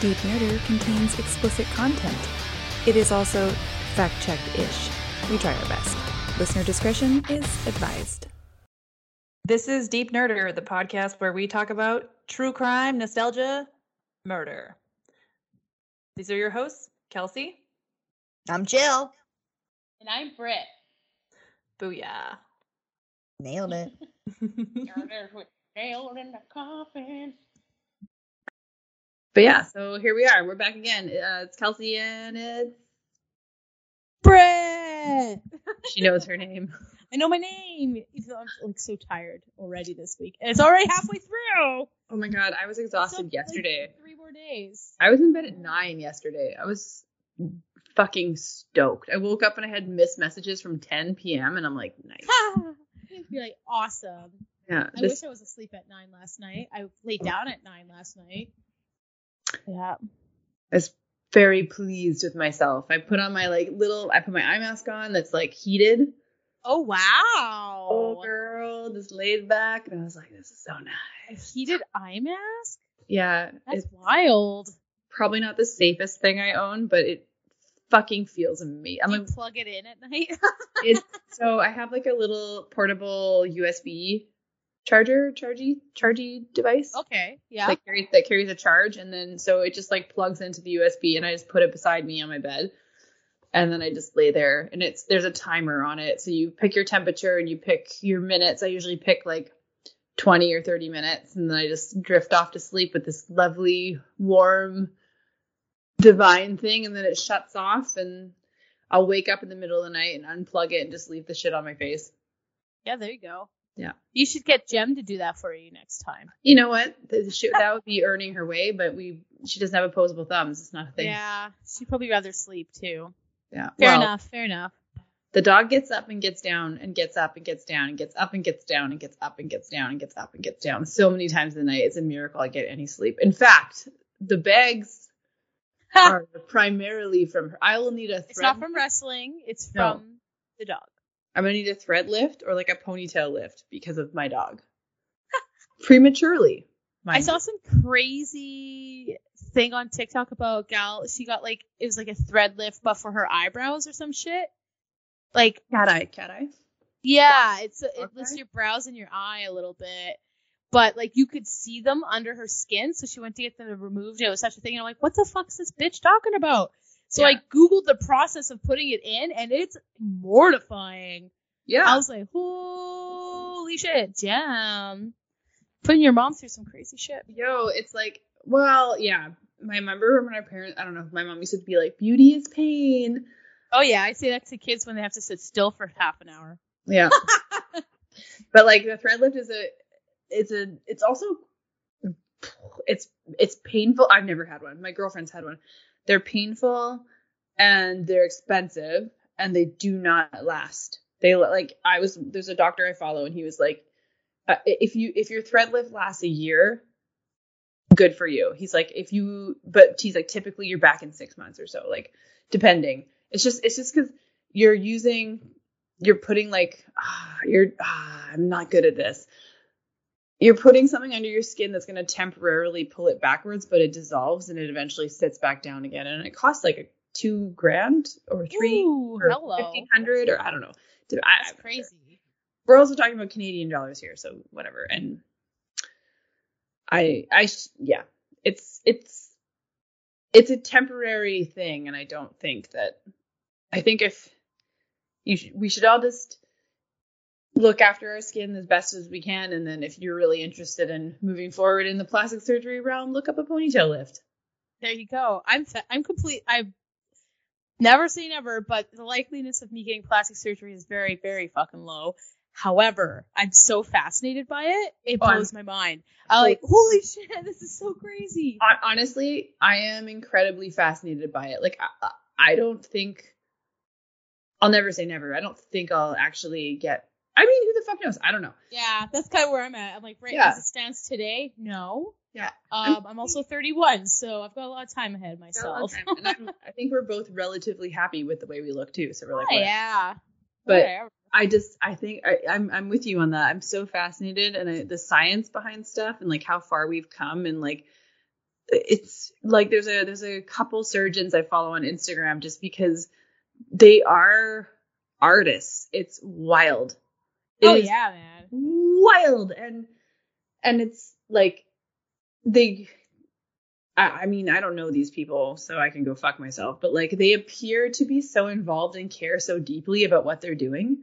Deep Nerder contains explicit content. It is also fact checked ish. We try our best. Listener discretion is advised. This is Deep Nerder, the podcast where we talk about true crime, nostalgia, murder. These are your hosts, Kelsey. I'm Jill. And I'm Britt. Booyah. Nailed it. Nailed in the coffin. But yeah, so here we are. We're back again. Uh, it's Kelsey and it's Britt. she knows her name. I know my name. I'm like so tired already this week, and it's already halfway through. Oh my god, I was exhausted like, yesterday. three more days. I was in bed at nine yesterday. I was fucking stoked. I woke up and I had missed messages from 10 p.m. and I'm like, nice. Be like awesome. Yeah, I this wish I was asleep at nine last night. I laid down at nine last night. Yeah. I was very pleased with myself. I put on my like little. I put my eye mask on that's like heated. Oh wow. Oh girl, just laid back, and I was like, this is so A nice. heated eye mask? Yeah, That's it's wild. probably not the safest thing I own, but it fucking feels amazing. I'm Do like, plug it in at night? it's so I have like a little portable USB charger, chargy, chargy device. okay. Yeah. that carries that carries a charge and then so it just like plugs into the USB and I just put it beside me on my bed and then I just lay there and it's there's a timer on it so you pick your temperature and you pick your minutes I usually pick like 20 or 30 minutes and then I just drift off to sleep with this lovely warm divine thing and then it shuts off and I'll wake up in the middle of the night and unplug it and just leave the shit on my face. Yeah, there you go. Yeah. You should get Jem to do that for you next time. You know what? The shit, that would be earning her way, but we she doesn't have opposable thumbs. It's not a thing. Yeah. She'd probably rather sleep too. Yeah. Fair Well, enough. Fair enough. The dog gets up and gets down and gets up and gets down and gets up and gets down and gets up and gets down and gets up and gets down so many times a night. It's a miracle I get any sleep. In fact, the bags are primarily from her. I will need a thread. It's not from wrestling. It's No. from the dog. I'm gonna need a thread lift or like a ponytail lift because of my dog. Prematurely. I saw some crazy thing on TikTok about a gal. She got like it was like a thread lift, but for her eyebrows or some shit. Like cat eye, cat eye. yeah, it's it lifts your brows and your eye a little bit. But like you could see them under her skin, so she went to get them removed. It was such a thing. And I'm like, what the fuck's this bitch talking about? So I googled the process of putting it in, and it's mortifying. Yeah. I was like, holy shit, Jam. Putting your mom through some crazy shit. Yo, it's like, well, yeah. My remember when our parents, I don't know, my mom used to be like, beauty is pain. Oh yeah, I say that to kids when they have to sit still for half an hour. Yeah. but like the thread lift is a, it's a, it's also, it's, it's painful. I've never had one. My girlfriend's had one. They're painful and they're expensive and they do not last. They like, I was, there's a doctor I follow and he was like, uh, if you, if your thread lift lasts a year, good for you. He's like, if you, but he's like, typically you're back in six months or so, like depending. It's just, it's just because you're using, you're putting like, ah, you're, ah, I'm not good at this. You're putting something under your skin that's going to temporarily pull it backwards, but it dissolves and it eventually sits back down again. And it costs like a two grand or three Ooh, or fifteen hundred or I don't know. I, That's I'm crazy. we're also talking about Canadian dollars here, so whatever. And I, I, yeah, it's it's it's a temporary thing, and I don't think that. I think if you, sh- we should all just look after our skin as best as we can, and then if you're really interested in moving forward in the plastic surgery realm, look up a ponytail lift. There you go. I'm fa- I'm complete. I've never say never, but the likeliness of me getting plastic surgery is very very fucking low. However, I'm so fascinated by it, it Oh, blows my mind. I'm like, holy shit, this is so crazy. Honestly, I am incredibly fascinated by it. Like, I- I don't think I'll never say never. I don't think I'll actually get. I mean, who the fuck knows? I don't know. Yeah, that's kind of where I'm at. I'm like, right Yeah. as it stands today, no. Yeah. Um, I'm also 31, so I've got a lot of time ahead of myself. and I'm, I think we're both relatively happy with the way we look too. So we're like, Oh, yeah. But Whatever. I just, I think I, I'm, I'm with you on that. I'm so fascinated and I, the science behind stuff and like how far we've come and like it's like there's a there's a couple surgeons I follow on Instagram just because they are artists. It's wild. It oh yeah, man. wild. And and it's like they I, I mean i don't know these people so i can go fuck myself but like they appear to be so involved and care so deeply about what they're doing.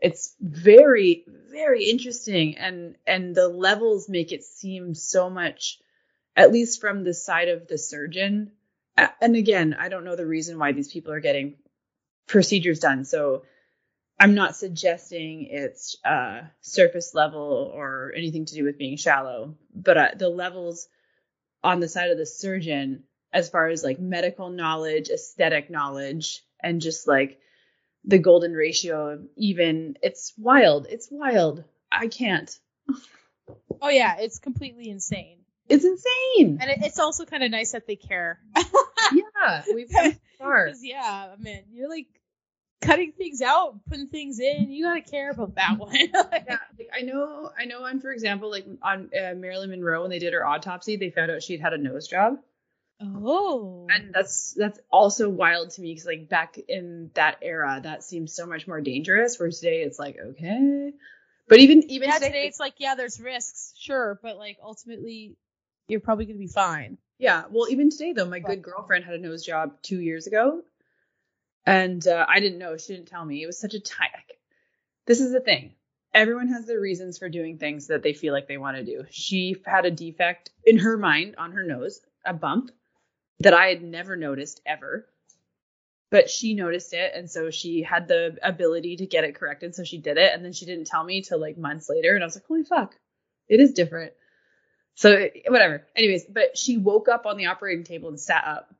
It's very very interesting and and the levels make it seem so much at least from the side of the surgeon. And again i don't know the reason why these people are getting procedures done so i'm not suggesting it's uh surface level or anything to do with being shallow but uh, the levels on the side of the surgeon as far as like medical knowledge aesthetic knowledge and just like the golden ratio even it's wild it's wild i can't Oh yeah, it's completely insane. it's insane And it, it's also kind of nice that they care. yeah we've far yeah, man, you're like cutting things out, putting things in. You gotta care about that one. yeah, like I know, I know. On for example, like on uh, Marilyn Monroe, when they did her autopsy, they found out she'd had a nose job, oh, and that's that's also wild to me because like back in that era, that seems so much more dangerous. Whereas today, it's like okay, but even even yeah. today, Today it's like yeah, there's risks, sure, but like ultimately, you're probably gonna be fine. yeah. Well, even today though, my good girlfriend had a nose job two years ago, and uh, I didn't know. She didn't tell me. It was such a time. This is the thing. Everyone has their reasons for doing things that they feel like they want to do. She had a defect in her mind on her nose, a bump that I had never noticed ever. But she noticed it, and so she had the ability to get it corrected. So she did it, and then she didn't tell me till like months later, and I was like, "Holy fuck, it is different." So whatever. Anyways, but she woke up on the operating table and sat up,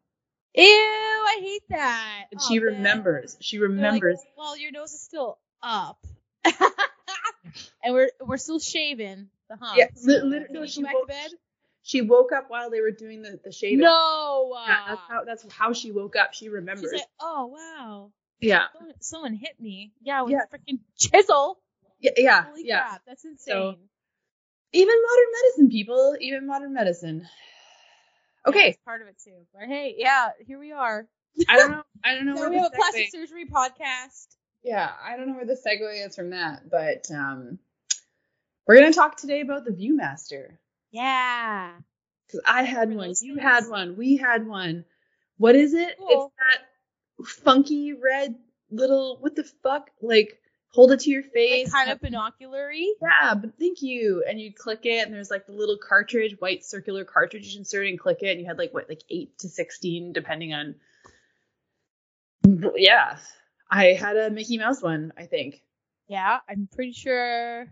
Ew, I hate that. and Aw, she man. remembers. She They're like, remembers. well, your nose is still up, and we're we're still shaving the hump. Yeah, literally, she woke-? She woke up while they were doing the the shaving. No. Yeah, that's how that's how she woke up. She She's remembers. like, oh wow, yeah, someone, someone hit me. Yeah, with Yeah. a freaking chisel. yeah, yeah, Holy yeah. crap, that's insane. So- Even modern medicine, people. Even modern medicine. Yeah, Okay, that's part of it too. But hey, yeah, here we are. I don't know. I don't know Now where we have a plastic segue. surgery podcast. Yeah, I don't know where the segue is from that, but um, we're gonna talk today about the ViewMaster Yeah. because I had For one, those you had one, we had one. What is it? Cool. It's that funky red little. What the fuck? Like hold it to your Like face. kind of binoculary. Yeah, but thank you. And you'd click it, and there's like the little cartridge, white circular cartridge you insert and click it, and you had like what, like eight to sixteen, depending on. Yeah, I had a Mickey Mouse one, I think. Yeah, I'm pretty sure.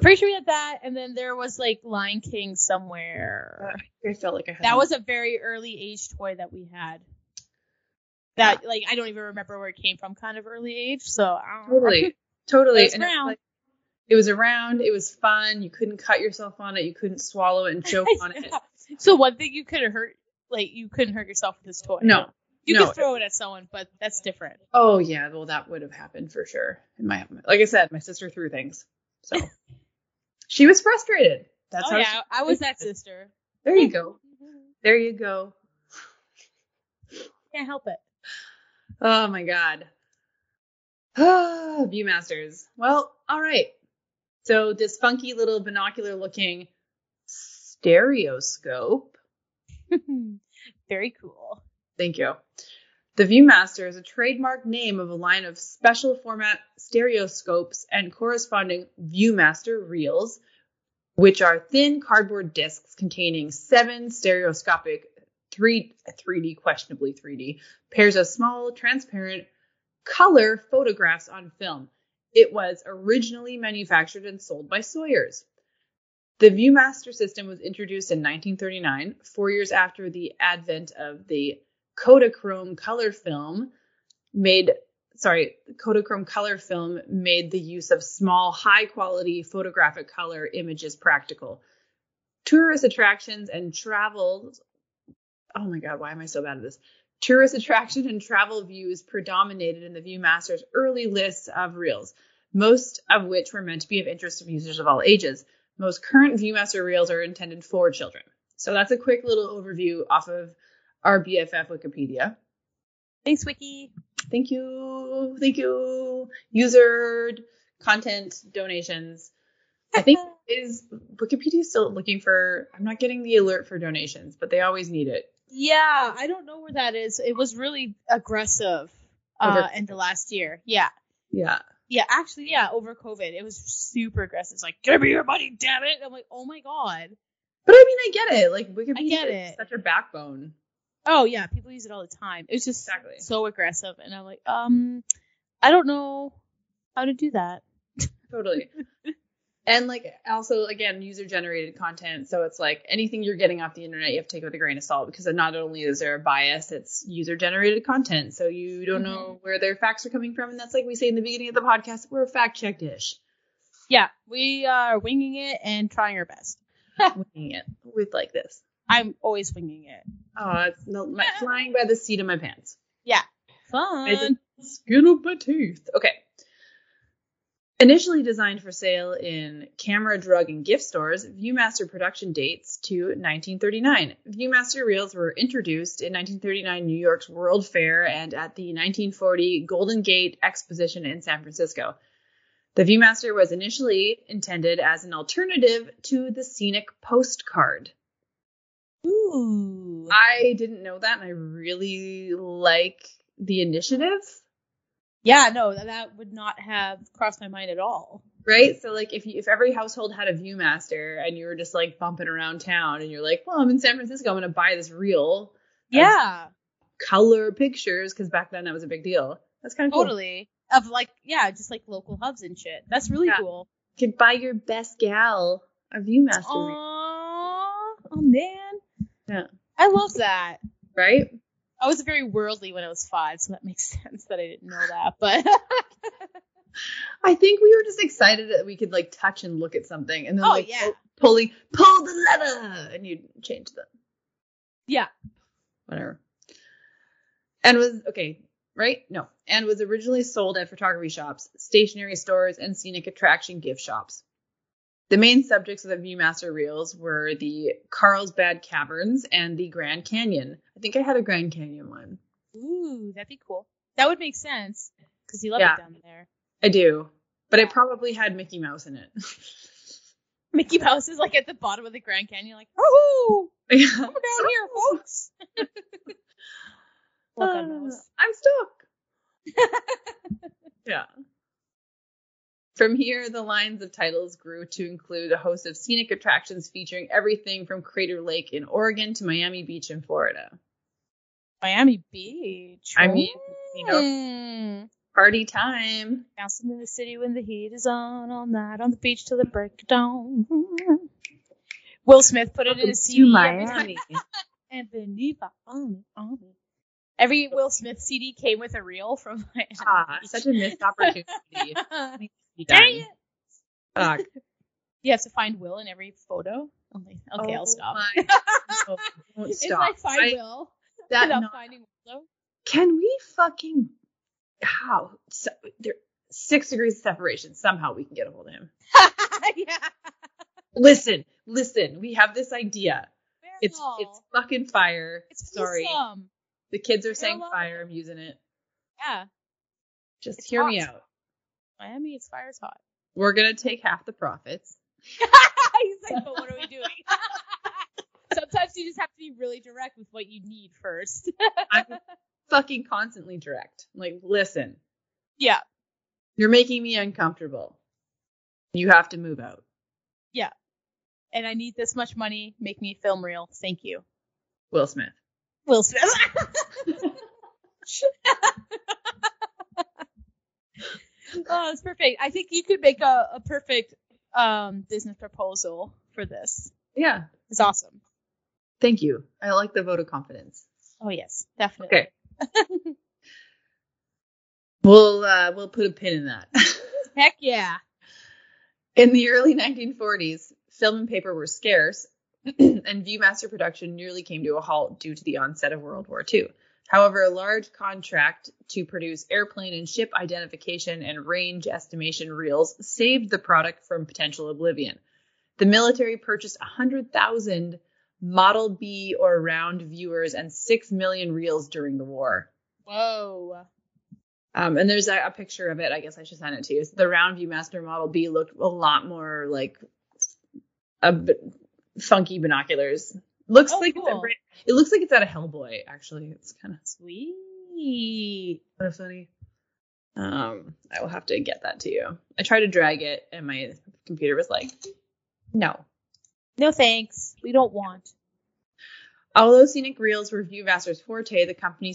Pretty sure we had that, and then there was like Lion King somewhere. Uh, I felt like I had That one. was a very early age toy that we had. That like I don't even remember where it came from, kind of early age. So I don't know. totally, totally. It was And it was like- it was around. It was fun. You couldn't cut yourself on it. You couldn't swallow it and choke on it. So one thing you couldn't hurt, like you couldn't hurt yourself with this toy. No, you no. could throw it at someone, but that's different. Oh yeah, well that would have happened for sure. In my like I said, my sister threw things, so she was frustrated. That's oh how. yeah, I was that sister. there you go. There you go. Can't help it. Oh my god. Viewmasters. Well, all right. So this funky little binocular looking stereoscope. Very cool. Thank you. The Viewmaster is a trademark name of a line of special format stereoscopes and corresponding Viewmaster reels, which are thin cardboard discs containing seven stereoscopic 3 3D questionably 3D pairs of small transparent color photographs on film. It was originally manufactured and sold by Sawyer's. The Viewmaster system was introduced in 1939, four years after the advent of the Kodachrome color film made sorry, Kodachrome color film made the use of small, high quality photographic color images practical. Tourist attractions and travel Oh my god, why am I so bad at this? Tourist attraction and travel views predominated in the Viewmaster's early lists of reels, most of which were meant to be of interest to users of all ages. Most current Viewmaster reels are intended for children. So that's a quick little overview off of our BFF Wikipedia. Thanks, Wiki. Thank you. Thank you. User content donations. I think is Wikipedia still looking for I'm not getting the alert for donations, but they always need it. Yeah, I don't know where that is. It was really aggressive uh, in the last year. Yeah. Yeah. Yeah, actually, yeah, over COVID, it was super aggressive. It's like, give me your money, damn it! I'm like, oh my god. But I mean I get it. Like Wikipedia get is it. such a backbone. Oh yeah, people use it all the time. It's just Exactly. so aggressive, and I'm like, um, I don't know how to do that. Totally. and like also again user generated content. So it's like anything you're getting off the internet you have to take with a grain of salt because not only is there a bias it's user generated content. So you don't know mm-hmm. where their facts are coming from. And that's like we say in the beginning of the podcast we're a fact check dish Yeah, we are winging it and trying our best. winging it with like this. I'm always winging it. oh it's no, my, flying by the seat of my pants. Yeah. Fun. Is it- skin of my teeth. Okay Initially designed for sale in camera, drug, and gift stores, Viewmaster production dates to 1939. Viewmaster reels were introduced in 1939 New York's World Fair and at the 1940 Golden Gate Exposition in San Francisco. The Viewmaster was initially intended as an alternative to the scenic postcard. Ooh. I didn't know that, and I really like the initiative. Yeah, no, that, would not have crossed my mind at all. right? So like if you, if every household had a ViewMaster and you were just like bumping around town and you're like, well, I'm in San Francisco, I'm gonna buy this reel, Yeah, color pictures because back then that was a big deal. That's kind of cool. totally. Of like, yeah, just like local hubs and shit. That's really Yeah. cool. You could buy your best gal a ViewMaster, reel, Aww. Oh man. Yeah. I love that. right? I was very worldly when I was five, so that makes sense that I didn't know that. But I think we were just excited that we could like touch and look at something and then Oh, like yeah. pull, pulling pull the lever and you change them. yeah, whatever. And was okay, right? No. And was originally sold at photography shops, stationery stores, and scenic attraction gift shops. The main subjects of the Viewmaster reels were the Carlsbad Caverns and the Grand Canyon. I think I had a Grand Canyon one. ooh, that'd be cool. That would make sense because you love Yeah. it down there. I do, but I probably had Mickey Mouse in it. Mickey Mouse is like at the bottom of the Grand Canyon, like, oh, Yeah. come down here, folks. Uh. I'm stuck. yeah. From here, the lines of titles grew to include a host of scenic attractions featuring everything from Crater Lake in Oregon to Miami Beach in Florida. Miami Beach. I mean, you know, party time. Bouncing in the city when the heat is on, all night on the beach till the break of dawn. Will Smith put it in his CD time. And Beniva on me, on me. Every Will Smith CD came with a reel from Miami Ah, such a missed opportunity. Dang it! Fuck. You have to find Will in every photo. Okay, okay, Oh I'll stop. my- Oh, don't It's stop. like find I- Will that without not- finding Will. Can we fucking how so, there six degrees of separation? Somehow we can get a hold of him. yeah. Listen, listen. We have this idea. It's Farewell. it's fucking fire. It's Sorry. The kids are saying fire. I'm using it. Yeah. Just It's hear me hot. out. Miami, it's fire's hot. We're gonna take half the profits. He's like, but what are we doing? Sometimes you just have to be really direct with what you need first. I'm fucking constantly direct. Like, listen, yeah. you're making me uncomfortable. You have to move out. Yeah. And I need this much money. Make me a film reel. Thank you. Will Smith. Will Smith. oh, it's perfect. I think you could make a, a perfect um, business proposal for this. Yeah. It's awesome. Thank you. I like the vote of confidence. Oh yes, definitely. Okay. We'll uh, we'll put a pin in that. Heck yeah. In the early 1940s, film and paper were scarce, and Viewmaster production nearly came to a halt due to the onset of World War II. However, a large contract to produce airplane and ship identification and range estimation reels saved the product from potential oblivion. The military purchased 100,000 Model B or round viewers, and 6 million reels during the war. Whoa. Um, and there's a, a picture of it. I guess I should send it to you. The round Viewmaster Model B looked a lot more like a bit funky binoculars. Looks Oh, like cool. it's a, it looks like it's out of Hellboy. Actually, it's kind of Sweet. kind of funny. Um, I will have to get that to you. I tried to drag it, and my computer was like, "No." No thanks. We don't want. Although scenic reels were Viewmaster's forte, the company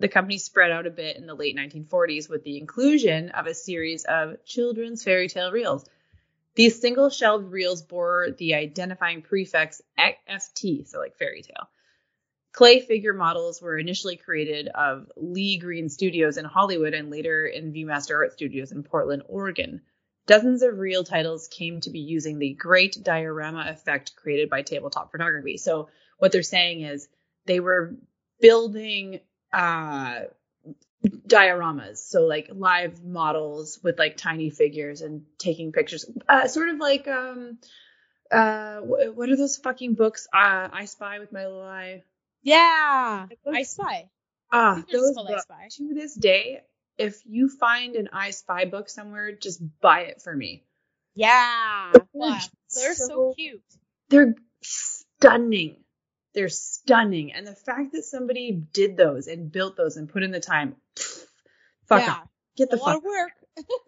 the company spread out a bit in the late 1940s with the inclusion of a series of children's fairy tale reels. These single shelled reels bore the identifying prefix FT, so like fairy tale. Clay figure models were initially created of Lee Green Studios in Hollywood and later in Viewmaster Art Studios in Portland, Oregon. Dozens of reel titles came to be using the great diorama effect created by tabletop photography. So what they're saying is they were building uh dioramas so like live models with like tiny figures and taking pictures uh sort of like um uh what are those fucking books uh i spy with my little eye Yeah. I spy. ah think they're just those I books Spy. to this day if you find an i spy book somewhere just buy it for me Yeah. Wow. They're so, so- cute. they're stunning. They're stunning. And the fact that somebody did those and built those and put in the time, pff, fuck yeah. off. Get the a lot fuck of work.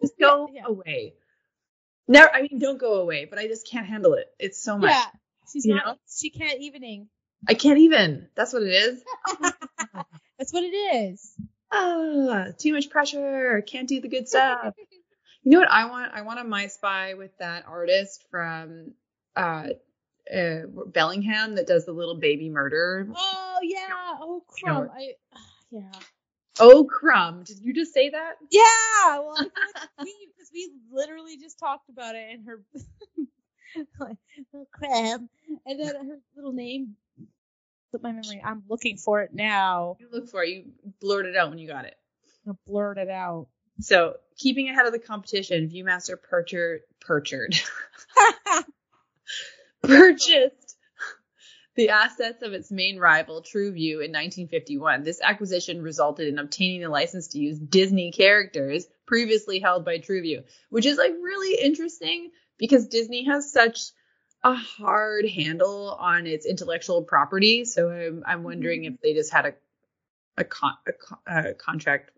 just go Yeah. away. Never I mean don't go away, but I just can't handle it. It's so much. Yeah. She's You not. know? She can't evening. I can't even. That's what it is. That's what it is. Ah, too much pressure. Can't do the good stuff. You know what I want? I want a My Spy with that artist from uh, uh Bellingham that does the little baby murder. Oh yeah. Oh crumb. I. Yeah. Oh crumb. Did you just say that? Yeah. Well, like we because we literally just talked about it and her like, oh, crab, and then her little name. My memory. I'm looking for it now. You look for it. You blurred it out when you got it. I'm it out. So keeping ahead of the competition, Viewmaster purchased purchased purchased the assets of its main rival, Tru-Vue, in 1951. This acquisition resulted in obtaining the license to use Disney characters previously held by Tru-Vue, which is like really interesting because Disney has such a hard handle on its intellectual property. So I'm, I'm wondering if they just had a a, con- a, a contract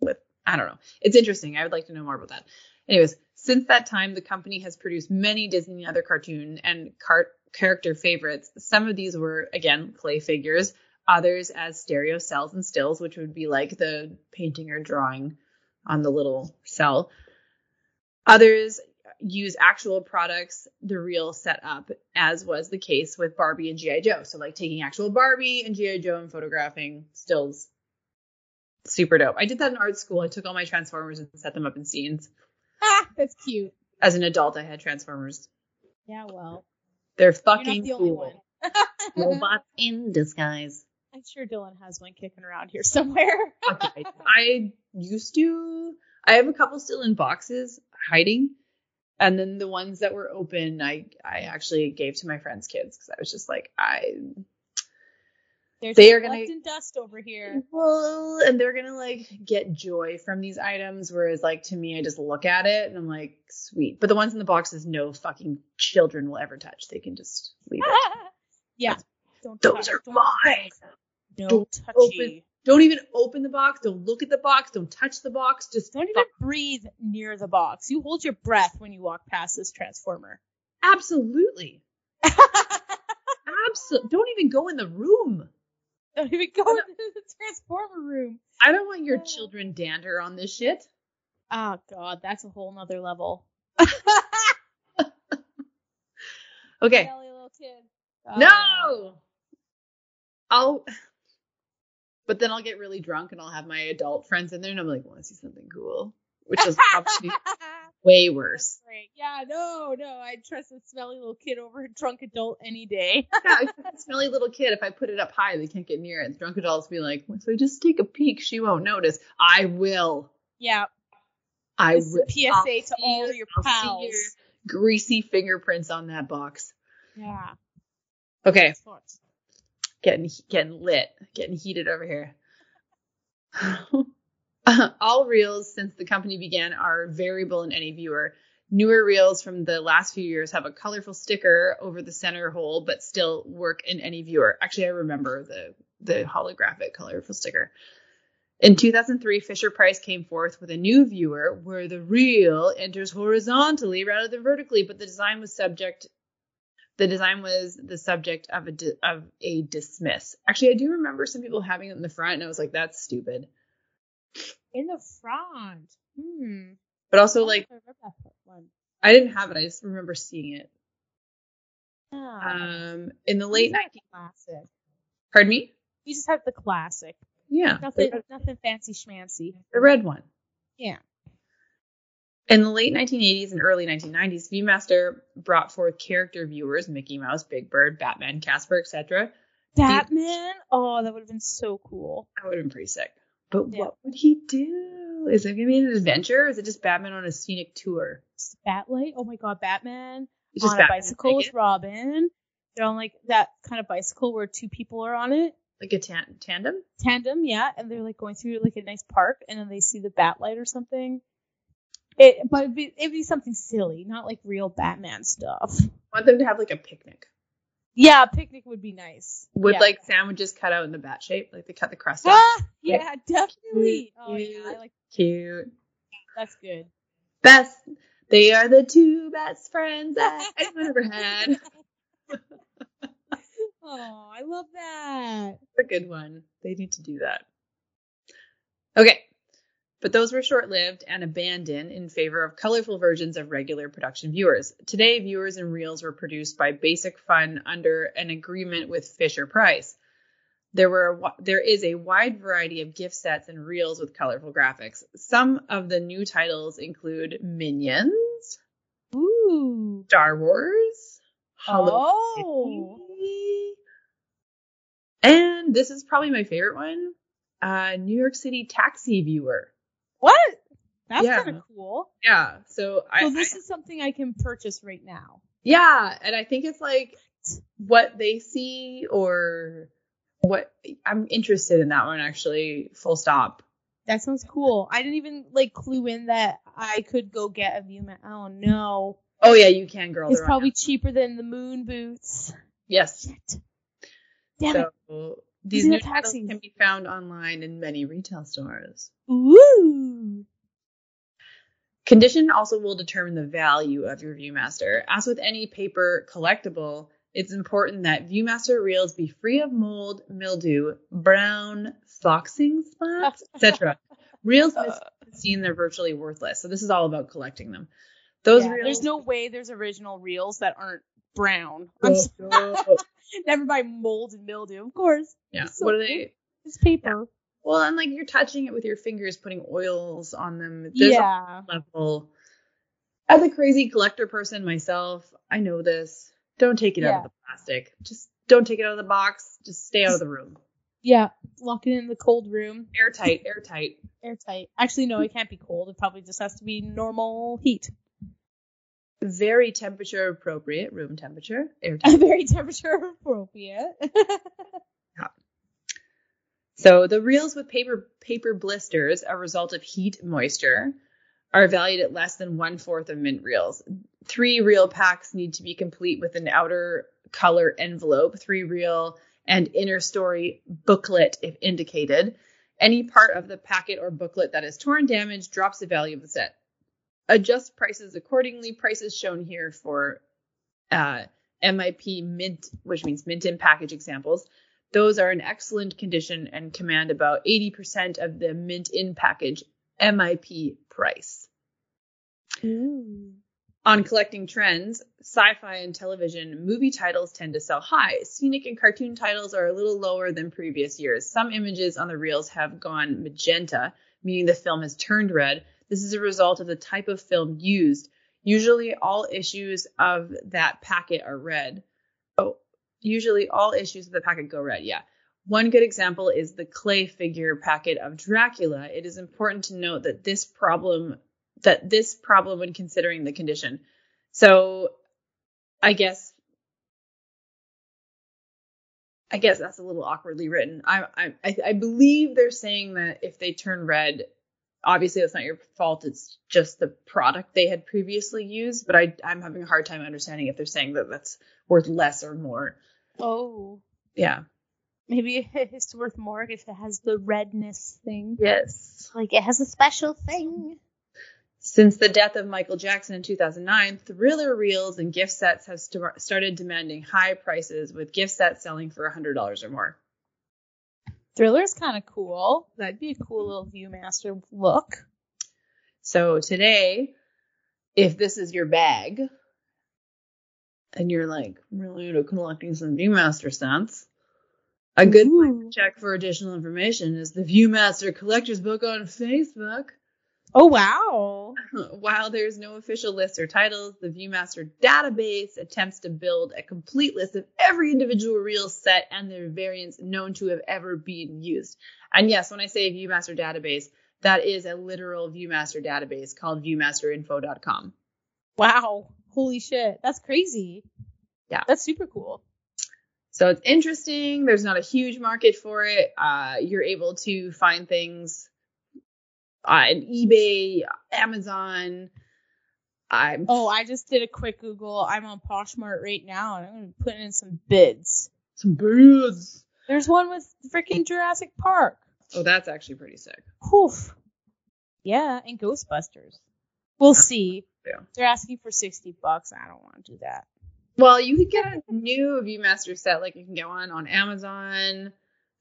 with I don't know. It's interesting. I would like to know more about that. Anyways, since that time, the company has produced many Disney and other cartoon and cart character favorites. Some of these were again clay figures, others as stereo cells and stills, which would be like the painting or drawing on the little cell. Others use actual products, the real setup, as was the case with Barbie and G.I. Joe. So like taking actual Barbie and G.I. Joe and photographing stills. Super dope. I did that in art school. I took all my Transformers and set them up in scenes. Ah, that's cute. As an adult, I had Transformers. Yeah. Well, They're fucking the only cool. one. Robots in disguise. I'm sure Dylan has one kicking around here somewhere. Okay. I used to. I have a couple still in boxes hiding, and then the ones that were open, I I actually gave to my friends' kids because I was just like, I There's They are gonna- and dust over here. well, and they're gonna like get joy from these items, whereas like to me, I just look at it and I'm like, sweet. But the ones in the boxes, no fucking children will ever touch. They can just leave it. yeah. Don't Those touch- are don't mine. No Don't touchy. open- Don't even open the box. Don't look at the box. Don't touch the box. Just Don't even breathe near the box. You hold your breath when you walk past this transformer. absolutely. Absolutely. Don't even go in the room. Don't even go into the transformer room. I don't want your uh, children dander on this shit. Oh god, that's a whole nother level. Okay. Oh, No. I'll. But then I'll get really drunk and I'll have my adult friends in there and I'm like, want to see something cool, which is probably way worse. Great. Yeah, no, no. I'd trust a smelly little kid over a drunk adult any day. Yeah, smelly little kid. If I put it up high, they can't get near it. The drunk adults be like, so just take a peek. She won't notice. I will. yeah. I This will. PSA I'll to all your- your I'll see pals. your greasy fingerprints on that box. Yeah. Okay, getting getting lit, getting heated over here. All reels since the company began are variable in any viewer. Newer reels from the last few years have a colorful sticker over the center hole, but still work in any viewer. Actually, I remember the the holographic colorful sticker. In 2003, Fisher Price came forth with a new viewer where the reel enters horizontally rather than vertically, but the design was subject. The design was the subject of a di- of a dismiss. Actually, I do remember some people having it in the front, and I was like, "That's stupid." In the front. Hmm. But also, I like, I one. I didn't have it. I just remember seeing it. Um, in the late You just 19. have classic. Pardon me. You just have the classic. Yeah, Nothing. the, Nothing fancy schmancy. the red one. Yeah. In the late 1980s and early 1990s, ViewMaster brought forth character viewers: Mickey Mouse, Big Bird, Batman, Casper, etc. Batman. Oh, that would have been so cool. That would have been pretty sick. But Yeah. what would he do? Is it gonna be an adventure? Or is it just Batman on a scenic tour? Batlight. Oh my God, Batman It's just on Batman a bicycle with? Robin. They're on like that kind of bicycle where two people are on it. like a tan- tandem. tandem, yeah, and they're like going through like a nice park, and then they see the bat light or something. It, but it'd be, it'd be something silly, not like real Batman stuff. I want them to have like a picnic Yeah, a picnic would be nice. with yeah. like sandwiches cut out in the bat shape, like they cut the crust off. ah, yeah, definitely. Oh yeah, Cute. I like Cute. that's good. Best. They are the two best friends that anyone ever had. Oh, I love that. That's a good one. They need to do that. Okay. But those were short lived and abandoned in favor of colorful versions of regular production viewers. Today, viewers and reels were produced by Basic Fun under an agreement with Fisher Price. There were a there is a wide variety of gift sets and reels with colorful graphics. Some of the new titles include Minions, Ooh. Star Wars, Hello Oh. And this is probably my favorite one. Uh, New York City Taxi Viewer. What? That's Yeah. kind of cool. Yeah. So I, So this I- is something I can purchase right now. yeah, and I think it's like what they see or what I'm interested in that one actually. Full stop. That sounds cool. I didn't even like clue in that I could go get a view mat. Oh no. Oh yeah, you can, girl. It's probably cheaper than the moon boots. yes. Shit. Damn it. So these These new taxis. can be found online in many retail stores. Ooh. Condition also will determine the value of your Viewmaster. As with any paper collectible, it's important that Viewmaster reels be free of mold, mildew, brown, foxing spots, etc. Reels uh. seen they're virtually worthless. So this is all about collecting them. Those Yeah, reels. There's no way there's original reels that aren't brown. Oh, never buy mold and mildew, of course. yeah. So what are they? It's paper. Well, and like you're touching it with your fingers, putting oils on them. There's a Yeah. level. As a crazy collector person myself, I know this. Don't take it out of the plastic. Just don't take it out of the box. Just stay out of the room. Yeah. Lock it in the cold room. Airtight, airtight. Airtight. Actually, no, it can't be cold. It probably just has to be normal heat. Very temperature appropriate, room temperature, airtight. Very temperature appropriate. So the reels with paper paper blisters, a result of heat moisture, are valued at less than one fourth of mint reels. Three reel packs need to be complete with an outer color envelope, three reel and inner story booklet if indicated. Any part of the packet or booklet that is torn, damaged, drops the value of the set. Adjust prices accordingly. Prices shown here for uh, MIP mint, which means mint in package examples. Those are in excellent condition and command about 80% of the mint in package MIP price. Ooh. On collecting trends, sci-fi and television movie titles tend to sell high. Scenic and cartoon titles are a little lower than previous years. Some images on the reels have gone magenta, meaning the film has turned red. This is a result of the type of film used. Usually all issues of that packet are red. Oh, usually all issues of the packet go red. Yeah. One good example is the clay figure packet of Dracula. It is important to note that this problem that this problem when considering the condition. So I guess I guess that's a little awkwardly written. I, I I believe they're saying that if they turn red, obviously that's not your fault. It's just the product they had previously used. But I I'm having a hard time understanding if they're saying that that's worth less or more. Oh, Yeah. maybe it's worth more if it has the redness thing. Yes. Like it has a special thing. Since the death of Michael Jackson in 2009, thriller reels and gift sets have st- started demanding high prices, with gift sets selling for $100 or more. Thriller's kind of cool. That'd be a cool little ViewMaster look. So today, if this is your bag, and you're like really into collecting some Viewmaster sets, a good Ooh. to check for additional information is the Viewmaster Collector's Book on Facebook. Oh wow. While there's no official list or titles, the Viewmaster database attempts to build a complete list of every individual reel set and their variants known to have ever been used. And yes, when I say Viewmaster database, that is a literal Viewmaster database called viewmasterinfo.com. Wow. Holy shit. That's crazy. Yeah. That's super cool. So it's interesting. There's not a huge market for it. Uh, you're able to find things on eBay, Amazon. I'm Oh, I just did a quick Google. I'm on Poshmark right now and I'm gonna put in some bids. some bids. There's one with freaking Jurassic Park. Oh, that's actually pretty sick. Poof. Yeah, and Ghostbusters. We'll see. Yeah. They're asking for sixty bucks. I don't want to do that. Well, you could get a new Viewmaster set, like you can get one on Amazon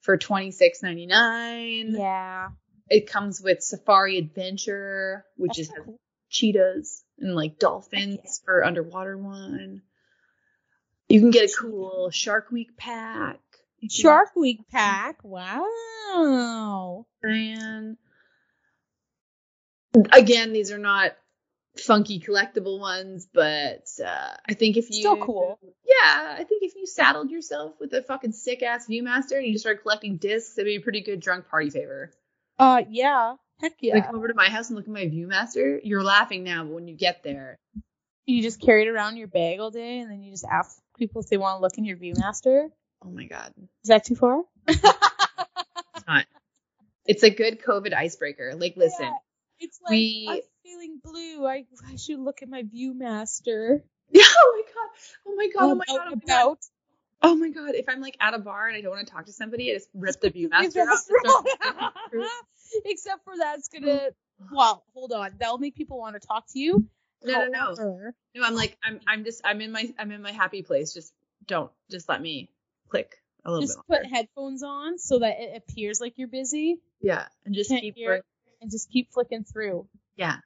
for twenty six ninety nine. Yeah. It comes with Safari Adventure, which That's is so cool. cheetahs and like dolphins yeah. for underwater one. You can get a cool Shark Week pack. You can- Shark Week pack. Wow. Man. Again, these are not funky collectible ones, but uh, I think if you Still cool. Yeah, I think if you saddled yourself with a fucking sick ass Viewmaster and you just started collecting discs, it'd be a pretty good drunk party favor. Uh yeah. Heck yeah. Like come over to my house and look at my Viewmaster. You're laughing now, but when you get there, you just carry it around in your bag all day and then you just ask people if they want to look in your Viewmaster. oh my god, Is that too far? it's not. It's a good COVID icebreaker. Like, listen, Yeah, it's like we- feeling blue. I I should look at my Viewmaster. Yeah. oh my god, oh my god, oh my god, oh my god. Oh my god, if I'm like at a bar and I don't want to talk to somebody, I just rip the Viewmaster out. start flipping Except for that's gonna. Oh. Well, hold on. That'll make people want to talk to you. No, no, no. No, I'm like, I'm, I'm just, I'm in my, I'm in my happy place. Just don't, just let me click a little Just bit. put headphones on so that it appears like you're busy, yeah, and just keep hear. and just keep flicking through. Yeah,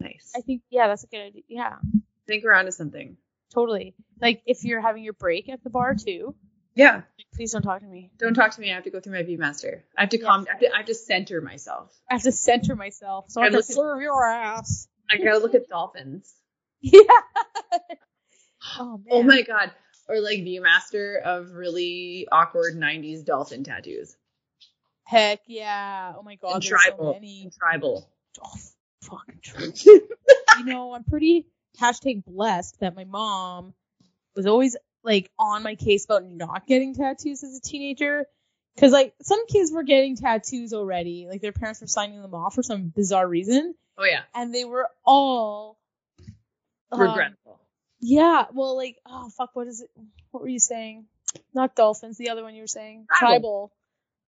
nice. I think yeah, that's a good idea. Yeah, I think we're onto something. totally. Like if you're having your break at the bar too, Yeah, please don't talk to me. don't talk to me. I have to go through my ViewMaster. I have to Yeah. calm. I have to, I have to center myself. I have to center myself so I can look serve your ass. I gotta look at dolphins. Yeah. oh, oh man. Oh my god. Or like ViewMaster of really awkward '90s dolphin tattoos. Heck yeah. Oh my god. and tribal. so. And tribal. Oh, fucking true. you know, I'm pretty hashtag blessed that my mom was always like on my case about not getting tattoos as a teenager. Cause like some kids were getting tattoos already, like their parents were signing them off for some bizarre reason, Oh yeah. and they were all um, Regretful. Yeah, well, like oh fuck, what is it? What were you saying? Not dolphins. The other one you were saying Tribal. tribal.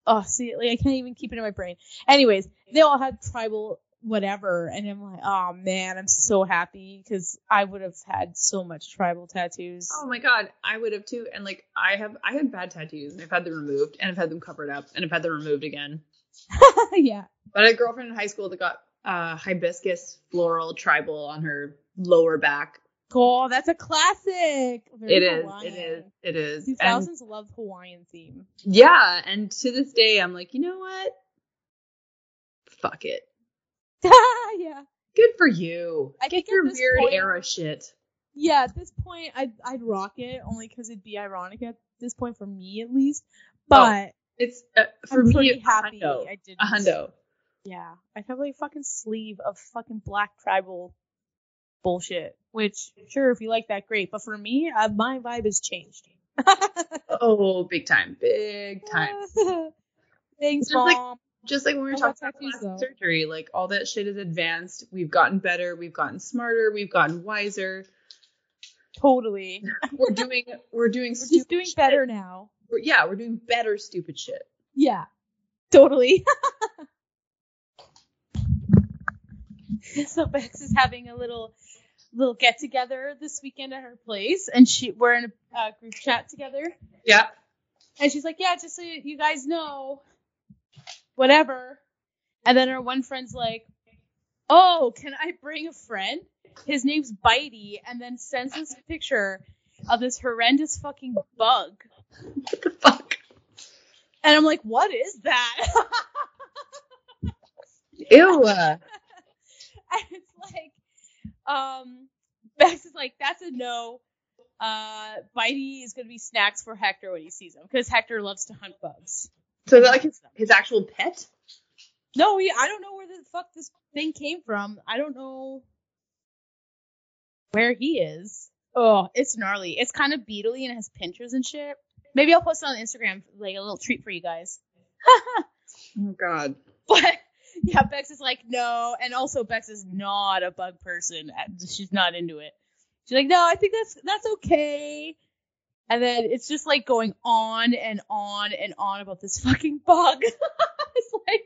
Oh, see, like I can't even keep it in my brain. Anyways, they all had tribal whatever, and I'm like, oh man, I'm so happy because I would have had so much tribal tattoos. Oh my god, I would have too. And like I have I had bad tattoos and I've had them removed and I've had them covered up and I've had them removed again. yeah. But I had a girlfriend in high school that got uh hibiscus floral tribal on her lower back. Cool. That's a classic. Very It is, Hawaiian. it is, it is. Two And thousands love Hawaiian theme. yeah, and to this day I'm like, you know what? Fuck it. yeah. Good for you. I Get your weird point- era shit. Yeah, at this point, I'd I'd rock it only because it'd be ironic at this point for me at least. But It's uh, for I'm me pretty it's a happy hundo. I did A hundo. Yeah, I'd have like a fucking sleeve of fucking black tribal bullshit. Which, sure, if you like that, great. But for me, uh, my vibe has changed. Oh, big time, big time. Thanks, like- mom. Just like when we were Oh, talking about plastic though. surgery, like all that shit is advanced. We've gotten better. We've gotten smarter. We've gotten wiser. totally. We're doing. We're doing. We're just doing shit. better now. We're- yeah, we're doing better stupid shit. Yeah, totally. so Bex is having a little little get together this weekend at her place, and she we're in a uh, group chat together, Yeah. and she's like, "Yeah, just so you guys know, whatever." And then her one friend's like, "Oh, can I bring a friend? His name's Bitey," and then sends us a picture of this horrendous fucking bug. What the fuck? And I'm like, what is that? Ew. and it's like, um, Bex is like, that's a no. Uh, Bitey is gonna be snacks for Hector when he sees him because Hector loves to hunt bugs. So is that like his, his actual pet? No, he, I don't know where the fuck this thing came from. I don't know where he is. Oh, it's gnarly. It's kind of beetly and it has pinchers and shit. Maybe I'll post it on Instagram, like a little treat for you guys. Oh God. But yeah, Bex is like, no. And also Bex is not a bug person. She's not into it. She's like, no, I think that's that's okay. And then it's just like going on and on and on about this fucking bug. it's like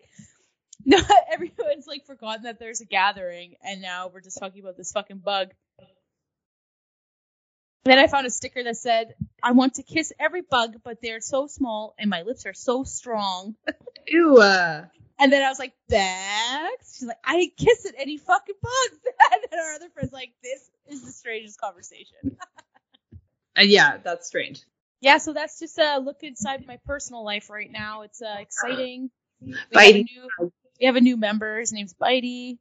no everyone's like forgotten that there's a gathering and now we're just talking about this fucking bug. Then I found a sticker that said, I want to kiss every bug, but they're so small and my lips are so strong. Ew. Uh, And then I was like, Bex? She's like, I didn't kiss it any fucking bugs. And then our other friend's like, this is the strangest conversation. Uh, yeah, that's strange. yeah, so that's just a look inside my personal life right now. It's uh, exciting. We have, a new, we have a new member. His name's Bitey.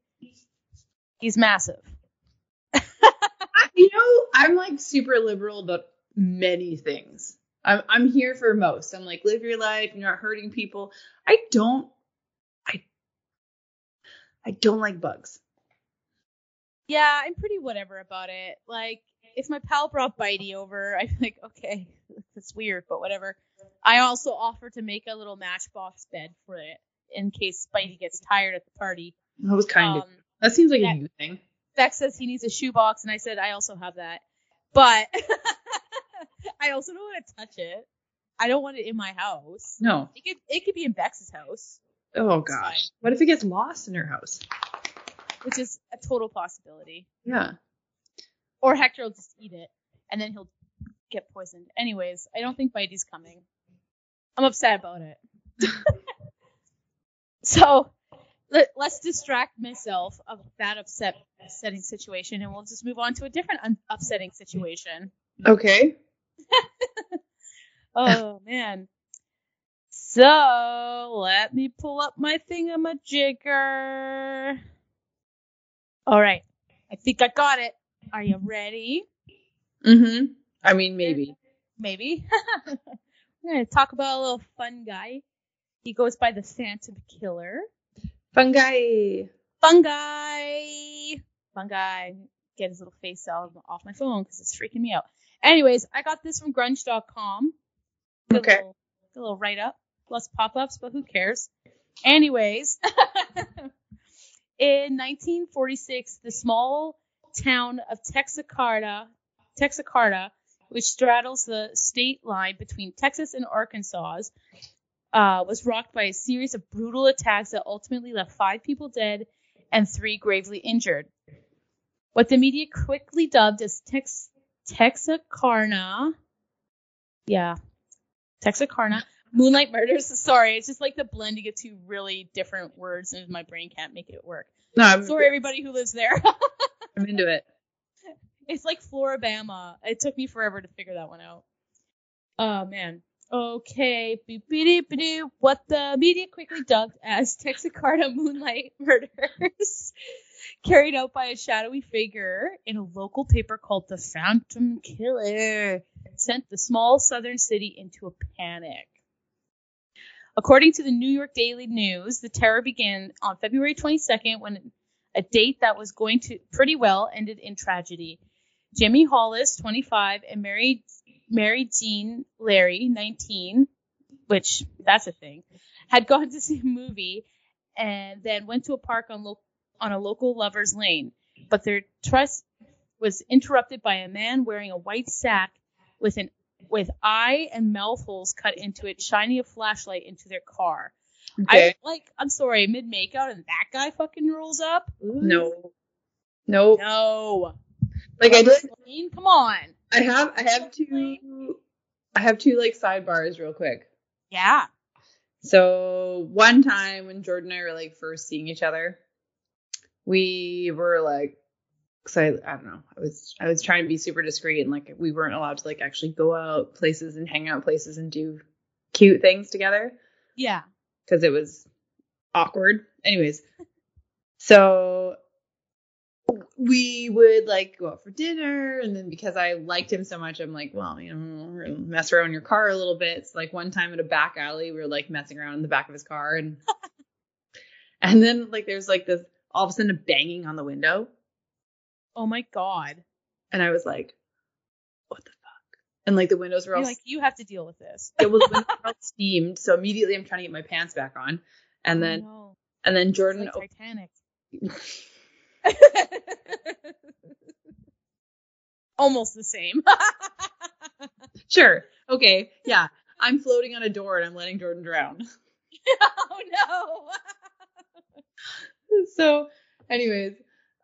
He's massive. You know, I'm like super liberal about many things. I'm I'm here for most. I'm like live your life. You're not hurting people. I don't. I. I don't like bugs. Yeah, I'm pretty whatever about it. Like, if my pal brought Bitey over, I'm like, okay, that's weird, but whatever. I also offer to make a little matchbox bed for it in case Bitey gets tired at the party. That was kind Um, of. That seems like a you thing. Beck says he needs a shoebox, and I said I also have that. But I also don't want to touch it. I don't want it in my house. No. It could it could be in Bex's house, Oh gosh. What if it gets lost in her house? which is a total possibility. Yeah. Or Hector will just eat it, and then he'll get poisoned. Anyways, I don't think Bitey's coming. I'm upset about it. so let, let's distract myself of that upset upsetting situation, and we'll just move on to a different un- upsetting situation. Okay. Oh man. So let me pull up my thingamajigger. All right. I think I got it. Are you ready? Mm-hmm. I mean, maybe. Maybe. We're gonna talk about a little fun guy. He goes by the Phantom Killer. Fungi. Fungi. Fungi. Get his little face out off my phone because it's freaking me out. Anyways, I got this from grunge.com. Good Okay. Little, good little write up. Plus pop ups, but who cares? Anyways, in 1946, the small town of Texarkana, Texarkana, which straddles the state line between Texas and Arkansas, uh, was rocked by a series of brutal attacks that ultimately left five people dead and three gravely injured. What the media quickly dubbed as Tex- Texarkana, yeah, Texarkana, Moonlight Murders. Sorry, it's just like the blending of two really different words, and my brain can't make it work. No, I'm, Sorry, everybody who lives there. I'm into it. It's like Floribama. It took me forever to figure that one out. Oh man. Okay. What the media quickly dubbed as Texarkana Moonlight Murders, carried out by a shadowy figure in a local paper called the Phantom Killer, sent the small southern city into a panic. According to the New York Daily News, the terror began on February 22nd when a date that was going to pretty well ended in tragedy. Jimmy Hollis, 25, and Mary Mary Jean Larey, 19, which that's a thing, had gone to see a movie and then went to a park on lo- on a local lover's lane. But their trust was interrupted by a man wearing a white sack with an with eye and mouth holes cut into it, shining a flashlight into their car. Okay. I like. I'm sorry, mid makeout, and that guy fucking rolls up. Ooh. no. Nope. no. Like I did Lane, Come on. I have I have two I have two like sidebars real quick. Yeah. So one time when Jordan and I were like first seeing each other, we were like, cause I, I don't know, I was I was trying to be super discreet and like we weren't allowed to like actually go out places and hang out places and do cute things together Yeah. Because it was awkward. Anyways, so we would like go out for dinner, and then because I liked him so much, I'm like, well, you know, we're gonna mess around in your car a little bit. So like one time at a back alley, we were like messing around in the back of his car, and and then like there's like this all of a sudden a banging on the window, Oh my god. and I was like, what the fuck? And like the windows were all like, you have to deal with this. it was all steamed, so immediately I'm trying to get my pants back on, and then oh, no. and then Jordan like Titanic. Almost the same. Sure. Okay. Yeah. I'm floating on a door and I'm letting Jordan drown. oh no. so, anyways,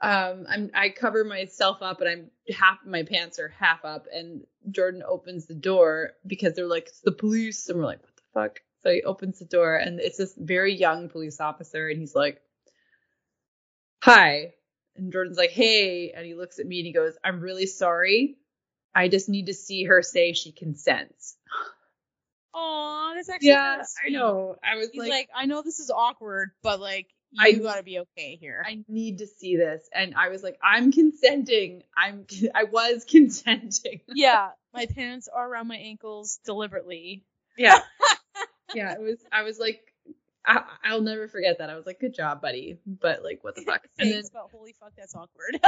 um, I'm I cover myself up and I'm half my pants are half up and Jordan opens the door because they're like it's the police and we're like what the fuck. So he opens the door and it's this very young police officer and he's like, "Hi," and Jordan's like, "Hey," and he looks at me and he goes, "I'm really sorry. I just need to see her say she consents." Aw, that's actually Yeah, I know. I was He's like, like, I know this is awkward, but like, I- you gotta be okay here. I need to see this. And I was like, I'm consenting. I'm I was consenting. yeah, my pants are around my ankles deliberately. Yeah. yeah, it was I was like I, I'll never forget that. I was like, good job, buddy. But like, what the fuck? And then but holy fuck, that's awkward.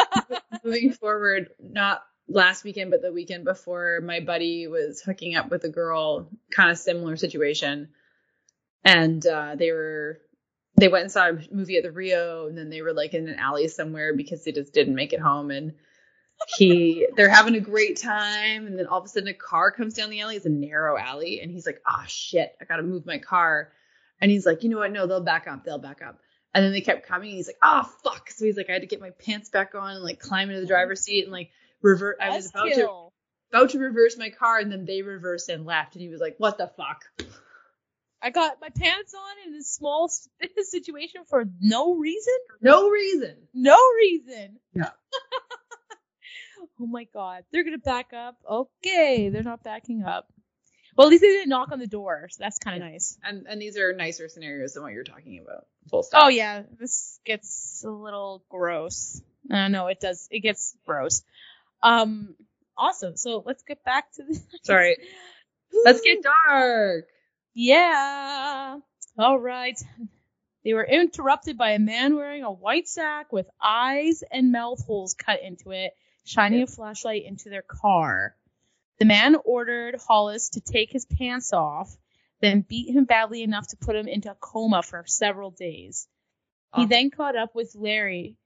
moving forward, not last weekend, but the weekend before, my buddy was hooking up with a girl, kind of similar situation. And uh, they were, they went and saw a movie at the Rio, and then they were like in an alley somewhere because they just didn't make it home. And he, they're having a great time. And then all of a sudden, a car comes down the alley. It's a narrow alley. And he's like, oh shit, I got to move my car. And he's like, you know what? No, they'll back up. They'll back up. And then they kept coming. And he's like, oh fuck. So he's like, I had to get my pants back on and like climb into the driver's seat and like revert. I was about to about to reverse my car, and then they reversed and left. And he was like, what the fuck? I got my pants on in this small situation for no reason. No reason. No reason. Yeah. oh my god. They're gonna back up. Okay, they're not backing up. Well, at least they didn't knock on the door, so that's kind of nice. And and these are nicer scenarios than what you're talking about. Full stop. Oh yeah, this gets a little gross. Uh, no, it does. It gets gross. Um, awesome. So let's get back to the. Sorry. Let's get dark. Yeah. All right. They were interrupted by a man wearing a white sack with eyes and mouth holes cut into it, shining a flashlight into their car. The man ordered Hollis to take his pants off, then beat him badly enough to put him into a coma for several days. He Oh. then caught up with Larey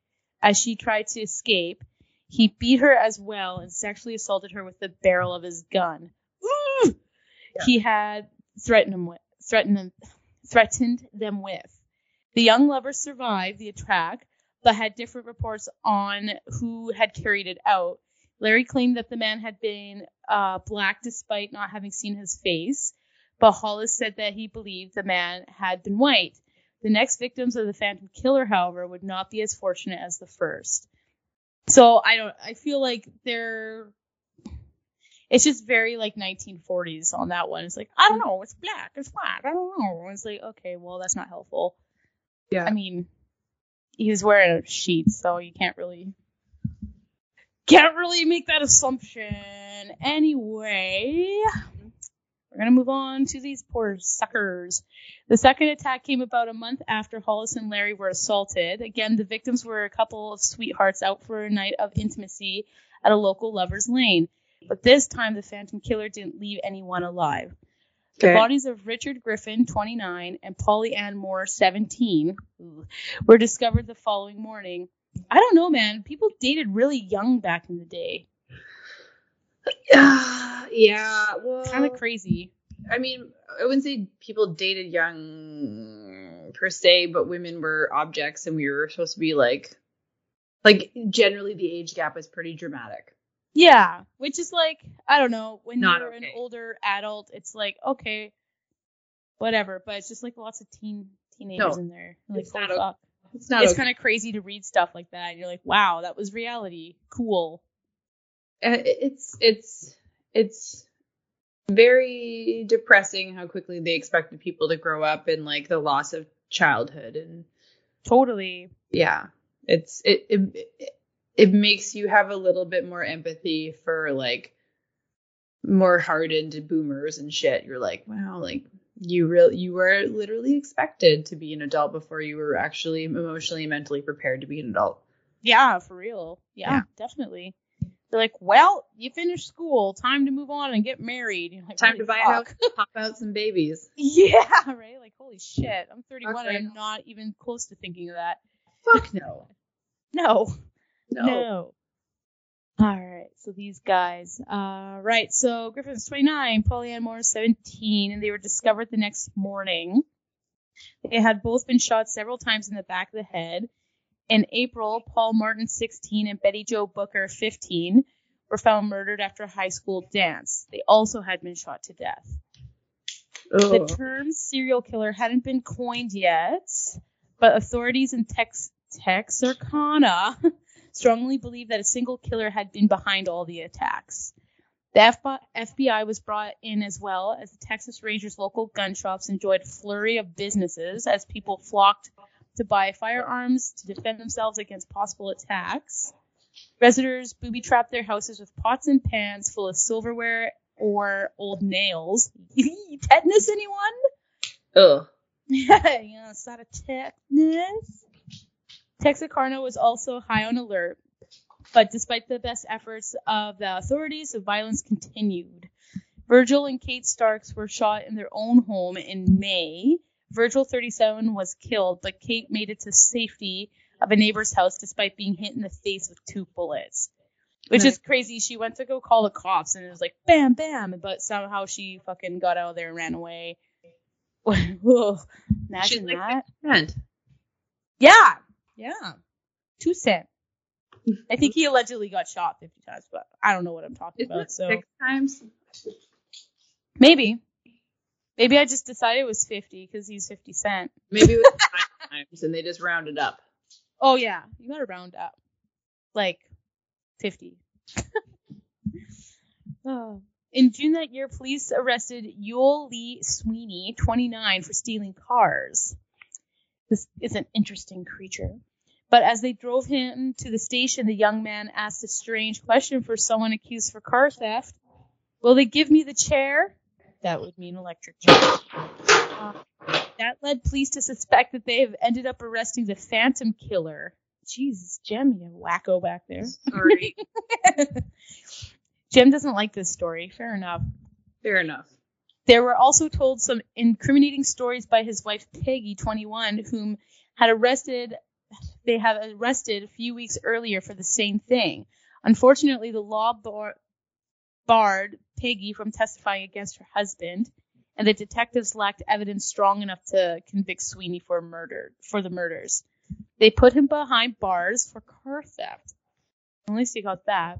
as she tried to escape. He beat her as well and sexually assaulted her with the barrel of his gun. Ooh! He had threatened him with, threatened them, threatened them with. The young lovers survived the attack, but had different reports on who had carried it out. Larey claimed that the man had been uh, black despite not having seen his face, but Hollis said that he believed the man had been white. The next victims of the Phantom Killer, however, would not be as fortunate as the first. So I don't. I feel like they're. It's just very like 1940s on that one. It's like I don't know. It's black. It's black. I don't know. It's like okay, well that's not helpful. Yeah. I mean, he was wearing a sheet, so you can't really can't really make that assumption. Anyway, we're gonna move on to these poor suckers. The second attack came about a month after Hollis and Larey were assaulted. Again, the victims were a couple of sweethearts out for a night of intimacy at a local lover's lane. But this time the Phantom Killer didn't leave anyone alive. The bodies of Richard Griffin, 29, and Polly Ann Moore, 17, were discovered the following morning. I don't know, man. People dated really young back in the day. yeah, well, Kind of crazy. I mean, I wouldn't say people dated young per se, but women were objects, and we were supposed to be like, like generally the age gap was pretty dramatic. Yeah, which is like, I don't know, when Not you're an older adult, it's like, okay, whatever, but it's just like lots of teen teenagers No, in there. Like, it's not o- fuck. It's not. It's okay. kind of crazy to read stuff like that, and you're like, wow, that was reality. Cool. Uh, it's it's it's very depressing how quickly they expected people to grow up and like the loss of childhood and Totally. yeah it's it it, it, it makes you have a little bit more empathy for like more hardened boomers and shit you're like wow like you real you were literally expected to be an adult before you were actually emotionally and mentally prepared to be an adult Yeah, for real. Yeah, Yeah. definitely. They're like, well, you finished school, time to move on and get married. Like, time to buy fuck. a house pop out some babies Yeah, right. Like, holy shit, I'm 31 Fuck and right. I'm not even close to thinking of that. fuck no No. No, No. All right, so these guys. Uh, right, so Griffin's 29, Polly Moore 17, and they were discovered the next morning. They had both been shot several times in the back of the head. In April, Paul Martin, 16, and Betty Jo Booker, 15, were found murdered after a high school dance. They also had been shot to death. The term serial killer hadn't been coined yet, but authorities in Tex- Texarkana strongly believed that a single killer had been behind all the attacks. The FBI, was brought in as well as the Texas Rangers' local gun shops enjoyed a flurry of businesses as people flocked to buy firearms to defend themselves against possible attacks. Residents booby trapped their houses with pots and pans full of silverware or old nails. Tetanus, anyone? Ugh. yeah, it's not a tetanus. Texarkana was also high on alert, but despite the best efforts of the authorities, the violence continued. Virgil and Kate Starks were shot in their own home in May. Virgil, 37, was killed, but Kate made it to safety of a neighbor's house despite being hit in the face with two bullets. Which is crazy. She went to go call the cops and it was like bam, bam, but somehow she fucking got out of there and ran away. Whoa, She's imagine like that. And Yeah, yeah. Two cent. I think he allegedly got shot 50 times, but I don't know what I'm talking isn't about. So six times? maybe, maybe I just decided it was 50 because he's 50 cent. Maybe it was five times and they just rounded up. Oh yeah, you gotta round up, like 50. Oh. In June that year, police arrested Youell Lee Sweeney, 29, for stealing cars. This is an interesting creature. But as they drove him to the station, the young man asked a strange question for someone accused for car theft. Will they give me the chair? That would mean electric chair. Uh, that led police to suspect that they have ended up arresting the Phantom Killer. Jesus, Jim, you wacko back there. Sorry. Jim doesn't like this story. Fair enough. Fair enough. There were also told some incriminating stories by his wife Peggy, 21, whom had arrested. They have arrested a few weeks earlier for the same thing. Unfortunately, the law bar- barred Peggy from testifying against her husband, and the detectives lacked evidence strong enough to convict Sweeney for murder for the murders. They put him behind bars for car theft. At least he got that.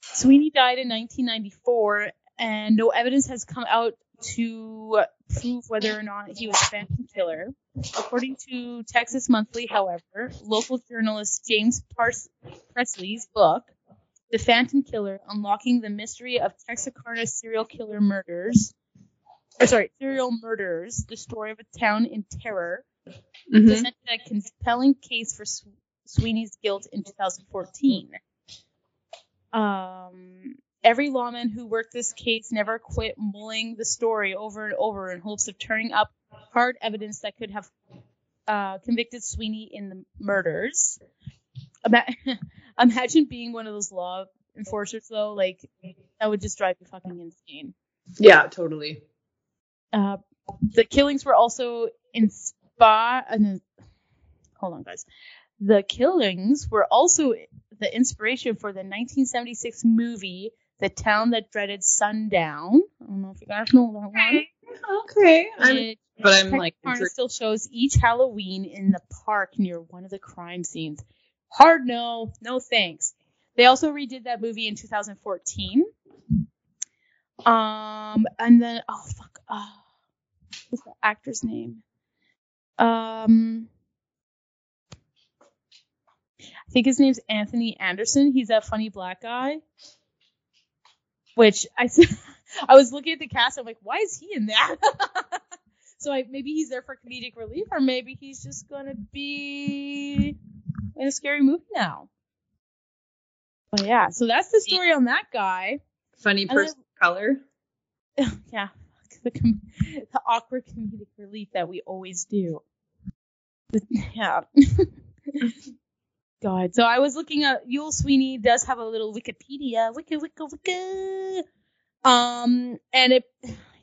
Sweeney died in 1994, and no evidence has come out to prove whether or not he was a phantom killer. According to Texas Monthly, however, local journalist James Pars- Presley's book, The Phantom Killer Unlocking the Mystery of Texarkana Serial Killer Murders, or sorry, Serial Murders, the story of a town in terror, Mhm. presented a compelling case for Sweeney's guilt in 2014. Um, every lawman who worked this case never quit mulling the story over and over in hopes of turning up hard evidence that could have uh, convicted Sweeney in the murders. Imagine being one of those law enforcers, though. Like, That would just drive you fucking insane. Yeah, totally. Uh, the killings were also inspired. Uh, hold on, guys. The killings were also the inspiration for the 1976 movie The Town That Dreaded Sundown. I don't know if you guys know that one. Okay. I'm, but I'm like, Carna still shows each Halloween in the park near one of the crime scenes. Hard no, no thanks. They also redid that movie in 2014. Um, and then oh fuck, uh, what's the actor's name? Um, I think his name's Anthony Anderson. He's that funny black guy. Which I I was looking at the cast. I'm like, why is he in that? so I, maybe he's there for comedic relief, or maybe he's just gonna be in a scary movie now. But yeah, so that's the story on that guy. funny person of color. yeah, the com- the awkward comedic relief that we always do. But, yeah. God. So I was looking at Youell Sweeney does have a little Wikipedia, wiki wiki wiki. Um, and it,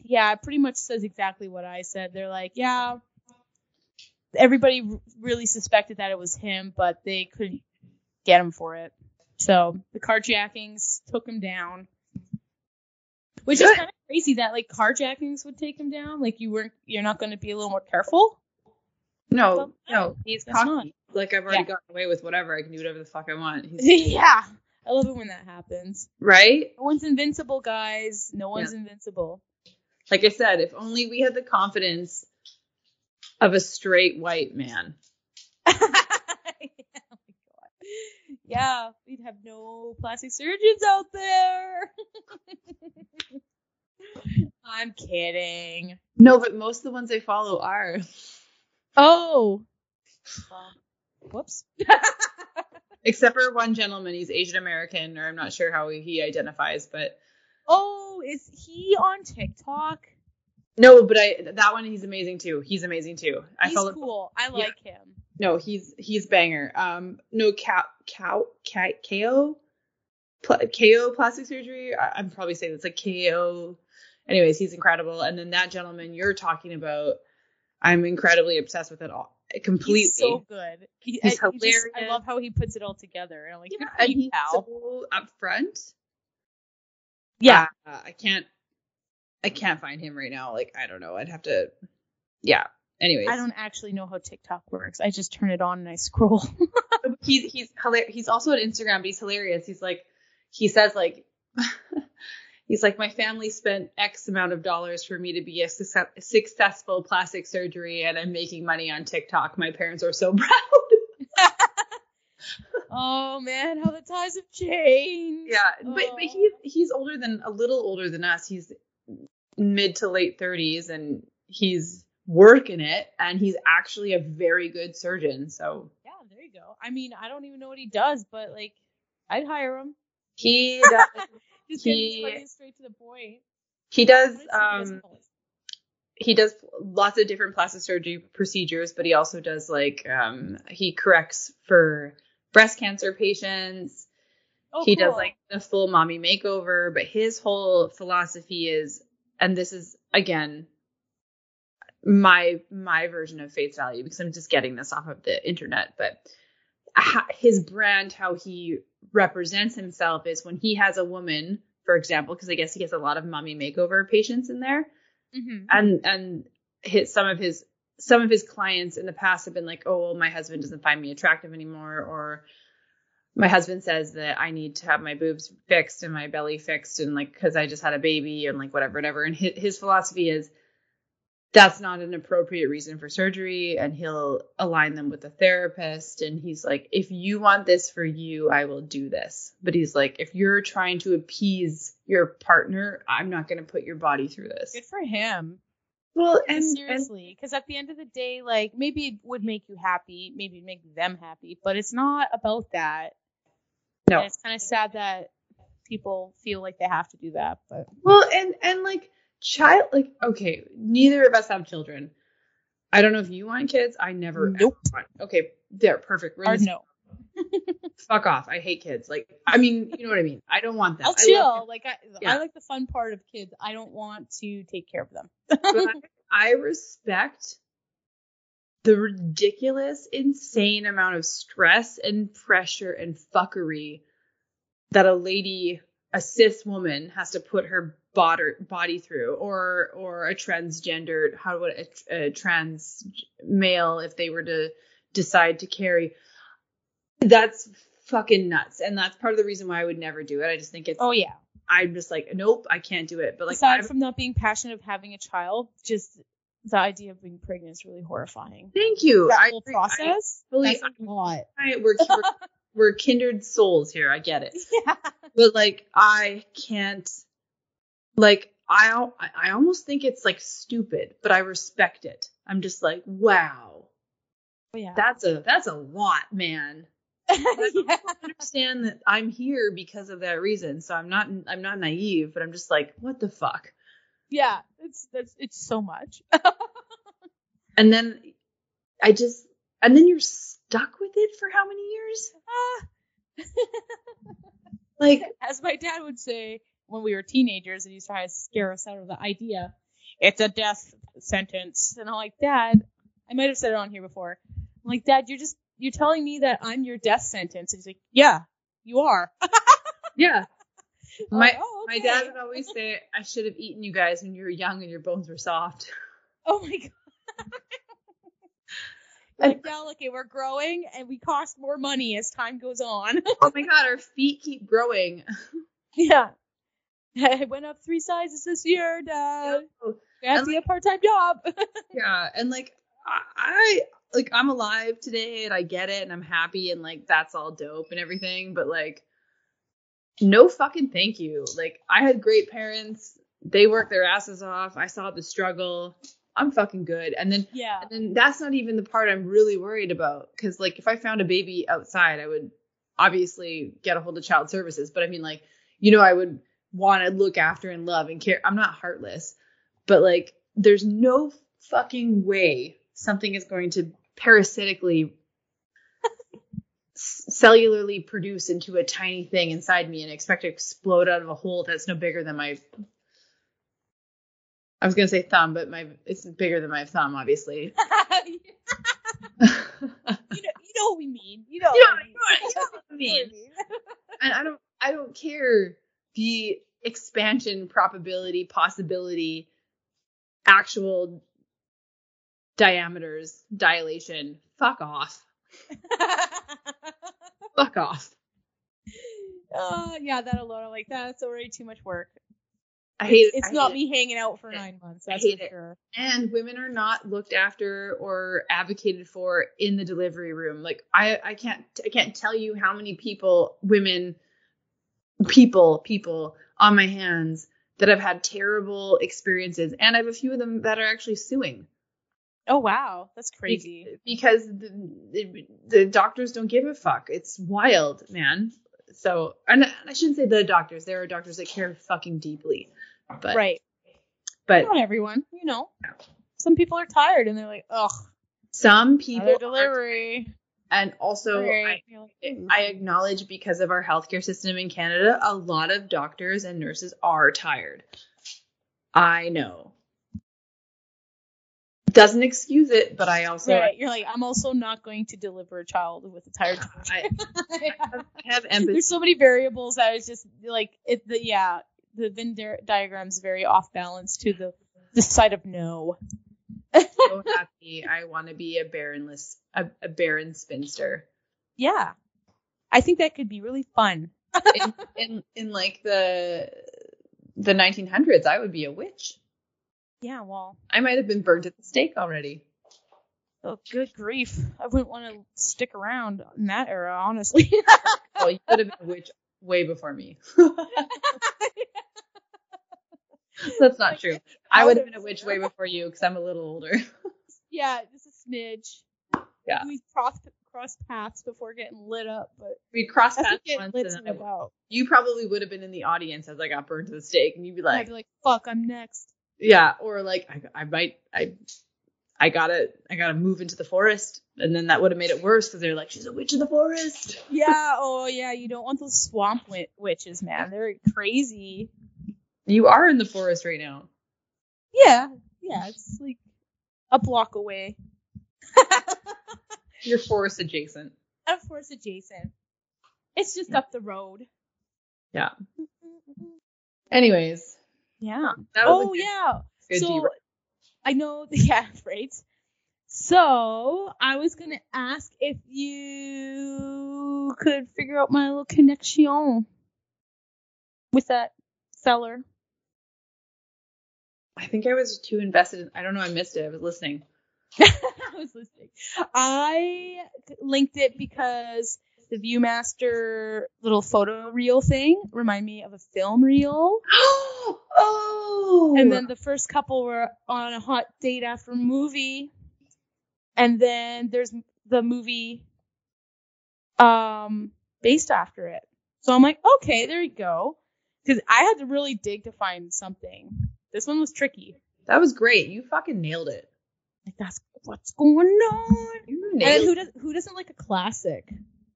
yeah, it pretty much says exactly what I said. They're like, yeah, everybody r- really suspected that it was him, but they couldn't get him for it. So the carjackings took him down. Which is kind of crazy that like carjackings would take him down. Like you weren't, you're not going to be a little more careful. No, Well, no, he's cocky. Like I've already Yeah. gotten away with whatever. I can do whatever the fuck I want. He's, yeah, I love it when that happens. right? No one's invincible, guys. No one's invincible. Like I said, if only we had the confidence of a straight white man. yeah, oh my God. yeah, we'd have no plastic surgeons out there. I'm kidding. No, but most of the ones I follow are. Oh. Well, whoops. Except for one gentleman, he's Asian American, or I'm not sure how he identifies, but oh, is he on TikTok? no, but I that one he's amazing too. He's amazing too. I He's follow. cool. I like him. No, he's he's banger. Um, no cow cow K- KO Pl- KO plastic surgery. I, I'm probably saying it's like KO. Anyways, he's incredible. And then that gentleman you're talking about, I'm incredibly obsessed with it all completely. He's so good. He, He's I, he just- I love how he puts it all together. And I'm like, yeah, good and he's pal. so upfront. yeah. Uh, I can't. I can't find him right now. Like I don't know. I'd have to. Yeah. Anyways, I don't actually know how TikTok works. I just turn it on and I scroll. he's he's hilarious. He's also on Instagram, but he's hilarious. He's like, he says like, he's like, my family spent X amount of dollars for me to be a success- successful plastic surgery, and I'm making money on TikTok. My parents are so proud. oh man, how the times have changed. yeah, but but Oh. he's he's older than a little older than us. He's mid to late 30s, and he's working it, and he's actually a very good surgeon. So Yeah, there you go. I mean, I don't even know what he does, but like, I'd hire him. he does, Just He- straight to the point. he does um he does lots of different plastic surgery procedures, but he also does like um he corrects for breast cancer patients. Oh, he does like the full mommy makeover, but his whole philosophy is and this is again my my version of face value because I'm just getting this off of the internet, but his brand how he represents himself is when he has a woman, for example, because I guess he gets a lot of mommy makeover patients in there Mhm. and and his some of his some of his clients in the past have been like, oh well, my husband doesn't find me attractive anymore, or my husband says that I need to have my boobs fixed and my belly fixed, and like because I just had a baby and like whatever, whatever. And his, his philosophy is that's not an appropriate reason for surgery, and he'll align them with a therapist. And he's like, if you want this for you, I will do this. But he's like, if you're trying to appease your partner, I'm not going to put your body through this. Good for him. Well, and, Seriously, because at the end of the day, like maybe it would make you happy, maybe make them happy, but it's not about that. no, And it's kind of sad that people feel like they have to do that, but well, and and like child, like okay, neither of us have children. I don't know if you want kids. I never. Nope. want- Okay, they're perfect. We're in no. Fuck off. I hate kids. Like, I mean, you know what I mean. I don't want them. I'll I chill. love like I, Yeah. I like the fun part of kids. I don't want to take care of them. but I, I respect the ridiculous, insane amount of stress and pressure and fuckery that a lady, a cis woman, has to put her body, body through, or or a transgendered, how would a, a trans male if they were to decide to carry. That's fucking nuts, and that's part of the reason why I would never do it. I just think it's. Oh yeah. I'm just like, nope, I can't do it. But like, Aside I'm- from not being passionate of having a child, just the idea of being pregnant is really horrifying. thank you. That I whole process. I That's a lot. I, we're, we're we're kindred souls here. I get it, yeah. but like I can't. Like I I almost think it's like stupid, but I respect it. I'm just like, wow, Oh, yeah. that's a that's a lot, man. yeah. I understand that I'm here because of that reason, so I'm not I'm not naive, but I'm just like, what the fuck? Yeah. It's that's it's so much. And then I just and then you're stuck with it for how many years? Ah. Like As my dad would say when we were teenagers and he used to try to scare us out of the idea, it's a death sentence. And I'm like, Dad, I might have said it on here before. I'm like, Dad, you're just you're telling me that I'm your death sentence. And he's like, Yeah, you are. yeah. My like, "Oh, my dad would always say I should have eaten you guys when you were young and your bones were soft. Oh my god. Like, yeah, okay, we're growing and we cost more money as time goes on. oh my god, our feet keep growing. yeah. I went up three sizes this year, Dad. I have And to get a part time job. Yeah, and like I, I like I'm alive today and I get it and I'm happy and like that's all dope and everything, but like no fucking thank you. Like I had great parents. They worked their asses off. I saw the struggle. I'm fucking good. And then yeah. and then that's not even the part I'm really worried about cuz like if I found a baby outside, I would obviously get a hold of child services, but I mean like you know I would want to look after and love and care. I'm not heartless, but like there's no fucking way something is going to parasitically cellularly produce into a tiny thing inside me and expect to explode out of a hole that's no bigger than my I was gonna say thumb, but my it's bigger than my thumb, obviously. you, know, you know what we mean. You know, You know what we mean. you know what I mean. and I don't I don't care the expansion probability possibility actual diameters dilation fuck off fuck off uh, yeah, that alone, I'm like, that's already too much work. I hate it. It's I not hate me hanging out for nine months. I That's hate for it. sure. it. and women are not looked after or advocated for in the delivery room like I I can't I can't tell you how many people women people people on my hands that have had terrible experiences and I have a few of them that are actually suing Oh wow, that's crazy. Be- because the, the, the doctors don't give a fuck. It's wild, man. So, and I shouldn't say the doctors. There are doctors that care fucking deeply, but right. but Not everyone, you know. Some people are tired and they're like, ugh, some people, delivery. and also Right. I, You're like, "Ooh." I acknowledge because of our healthcare system in Canada, a lot of doctors and nurses are tired. I know. Doesn't excuse it, but I also right. You're like, I'm also not going to deliver a child with a tired I, I have empathy. There's so many variables that it's just like it. The yeah, the Venn di- diagram's very off balance to the the side of no. so happy. I want to be a barrenless, a, a barren spinster. Yeah, I think that could be really fun. In, in in like the the 1900s, I would be a witch. Yeah, well, I might have been burnt at the stake already. oh, good grief, I wouldn't want to stick around in that era, honestly. Well, you could have been a witch way before me. That's not true. I would have been a witch way before you because I'm a little older. yeah, just a smidge. Yeah. we crossed crossed paths before getting lit up, but We crossed paths once, and then I- about. you probably would have been in the audience as I got burned to the stake, and you'd be like, I'd be like, "Fuck, I'm next." Yeah, or like I, I might, I, I gotta I gotta move into the forest, and then that would have made it worse because they're like, she's a witch in the forest. Yeah. Oh, yeah. You don't want those swamp wi- witches, man. They're crazy. You are in the forest right now. Yeah. Yeah. It's like a block away. You're forest adjacent. of course, adjacent. It's just up the road. Yeah. Anyways, Yeah. Um, that was Oh, good, yeah. good so derail. I know, the yeah, right. So I was gonna ask if you could figure out my little connection with that feller. I think I was too invested. In, I don't know. I missed it. I was listening. I was listening. I linked it because the ViewMaster little photo reel thing remind me of a film reel. oh, And then the first couple were on a hot date after a movie. And then there's the movie um based after it. So I'm like, okay, there you go. Because I had to really dig to find something. This one was tricky. that was great. You fucking nailed it. Like that's what's going on. You And who does who doesn't like a classic?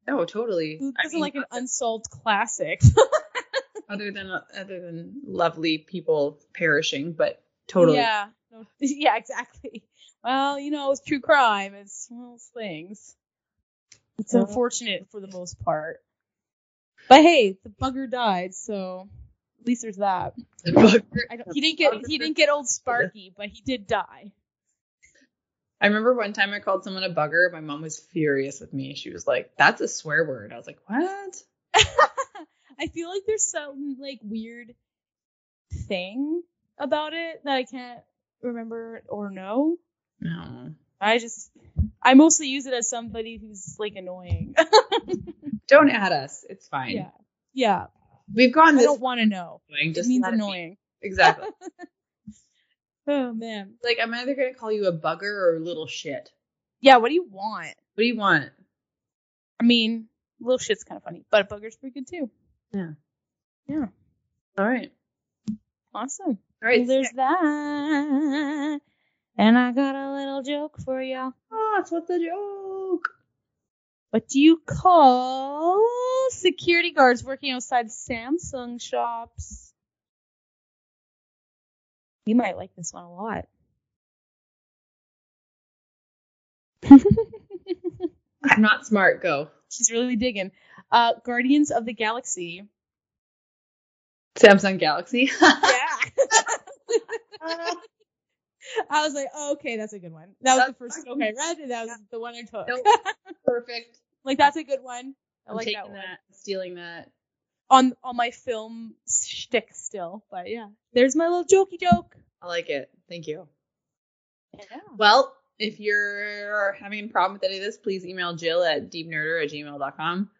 Oh, totally. Who I doesn't mean, like an unsolved classic? other than uh, other than lovely people perishing, but totally. Yeah. No, yeah, exactly. Well, you know, it's true crime. It's one of those things. It's unfortunate for the most part. But hey, the bugger died, so at least there's that. I don't, he didn't get he didn't get old Sparky, but he did die. I remember one time I called someone a bugger. My mom was furious with me. She was like, "That's a swear word." I was like, "What?" I feel like there's some like weird thing about it that I can't remember or know. No. I just I mostly use it as somebody who's like annoying. Don't add us. It's fine. yeah. Yeah. We've gone I don't want to know. It Just means it be. annoying. Exactly. Oh man. like I'm either gonna call you a bugger or a little shit. Yeah, what do you want? What do you want? I mean, little shit's kind of funny, but a bugger's pretty good too. Yeah. Yeah. All right. Awesome. All right. Well, there's that. And I got a little joke for y'all. Oh, ah, that's what's the joke? What do you call security guards working outside Samsung shops? You might like this one a lot. I'm not smart. Go. She's really digging. Uh, Guardians of the Galaxy. Samsung Galaxy. Yeah. I was like, oh, okay, that's a good one. That was the first joke I read, and that was the one I took. Nope. Perfect. like that's a good one. I I'm like taking that that, one. stealing that. On on my film shtick still, but yeah, there's my little jokey joke. I like it. Thank you. Yeah. Well, if you're having a problem with any of this, please email Jill at deepnerder at gmail.com.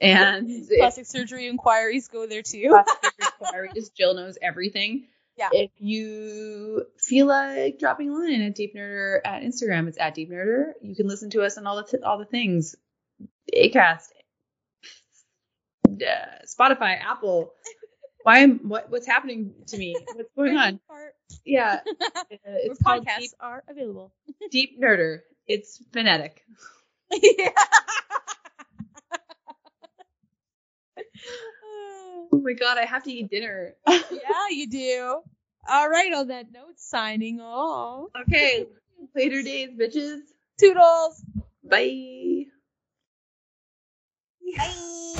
And if Plastic surgery inquiries go there too. plastic inquiries, Jill knows everything. Yeah. If you feel like dropping a line at Deep Nerder at Instagram, it's at deepnerder. You can listen to us on all the t- all the things, Acast, uh, Spotify, Apple. Why am what what's happening to me? What's going on? Yeah, uh, Where it's called podcasts Deep, are available. Deep Nerder. It's phonetic. yeah. Oh my god, I have to eat dinner. yeah, you do. All right, on that note, signing off. Okay, later days, bitches. Toodles. Bye. Bye.